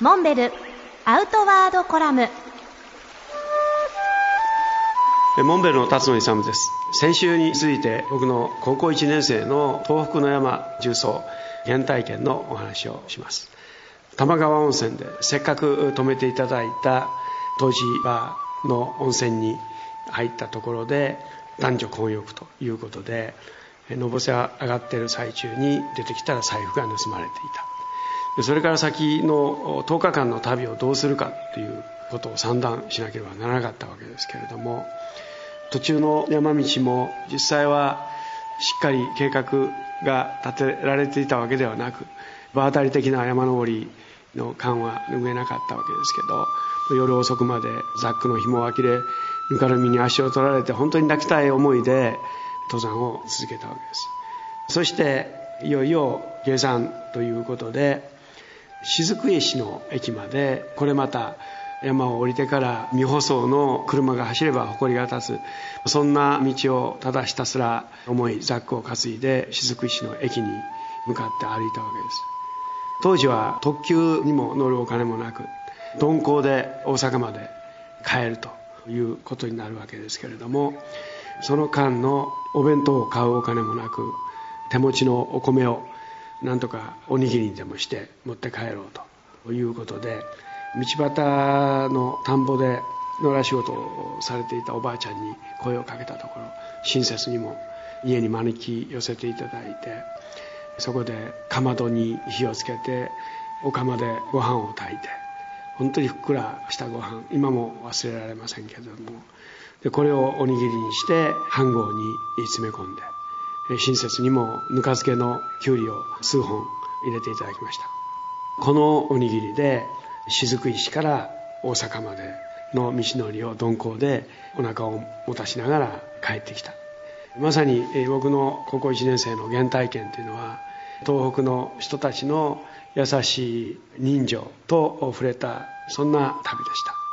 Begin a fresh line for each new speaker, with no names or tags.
モンベルアウトワードコラム。
モンベルの辰野勇です。先週に続いて僕の高校1年生の東北の山重曹原体験のお話をします。玉川温泉でせっかく泊めていただいた当時はの温泉に入ったところで男女混浴ということでのぼせ上がってる最中に出てきたら財布が盗まれていた。それから先の10日間の旅をどうするかっていうことを算段しなければならなかったわけですけれども途中の山道も実際はしっかり計画が立てられていたわけではなく場当たり的な山登りの感は拭えなかったわけですけど夜遅くまでザックの紐を切れぬかるみに足を取られて本当に泣きたい思いで登山を続けたわけです。そしていよいよ下山ということで雫石の駅までこれまた山を降りてから未舗装の車が走れば埃が立つそんな道をただひたすら重いザックを担いで雫石の駅に向かって歩いたわけです。当時は特急にも乗るお金もなく鈍行で大阪まで帰るということになるわけですけれどもその間のお弁当を買うお金もなく手持ちのお米をなんとかおにぎりにでもして持って帰ろうということで道端の田んぼで野良仕事をされていたおばあちゃんに声をかけたところ親切にも家に招き寄せていただいてそこでかまどに火をつけてお釜でご飯を炊いて本当にふっくらしたご飯今も忘れられませんけれどもでこれをおにぎりにして飯盒に詰め込んで親切にもぬか漬けのきゅうりを数本入れていただきました。このおにぎりで雫石から大阪までの道のりを鈍行でお腹を持たしながら帰ってきた。まさに僕の高校1年生の原体験というのは東北の人たちの優しい人情と触れたそんな旅でした。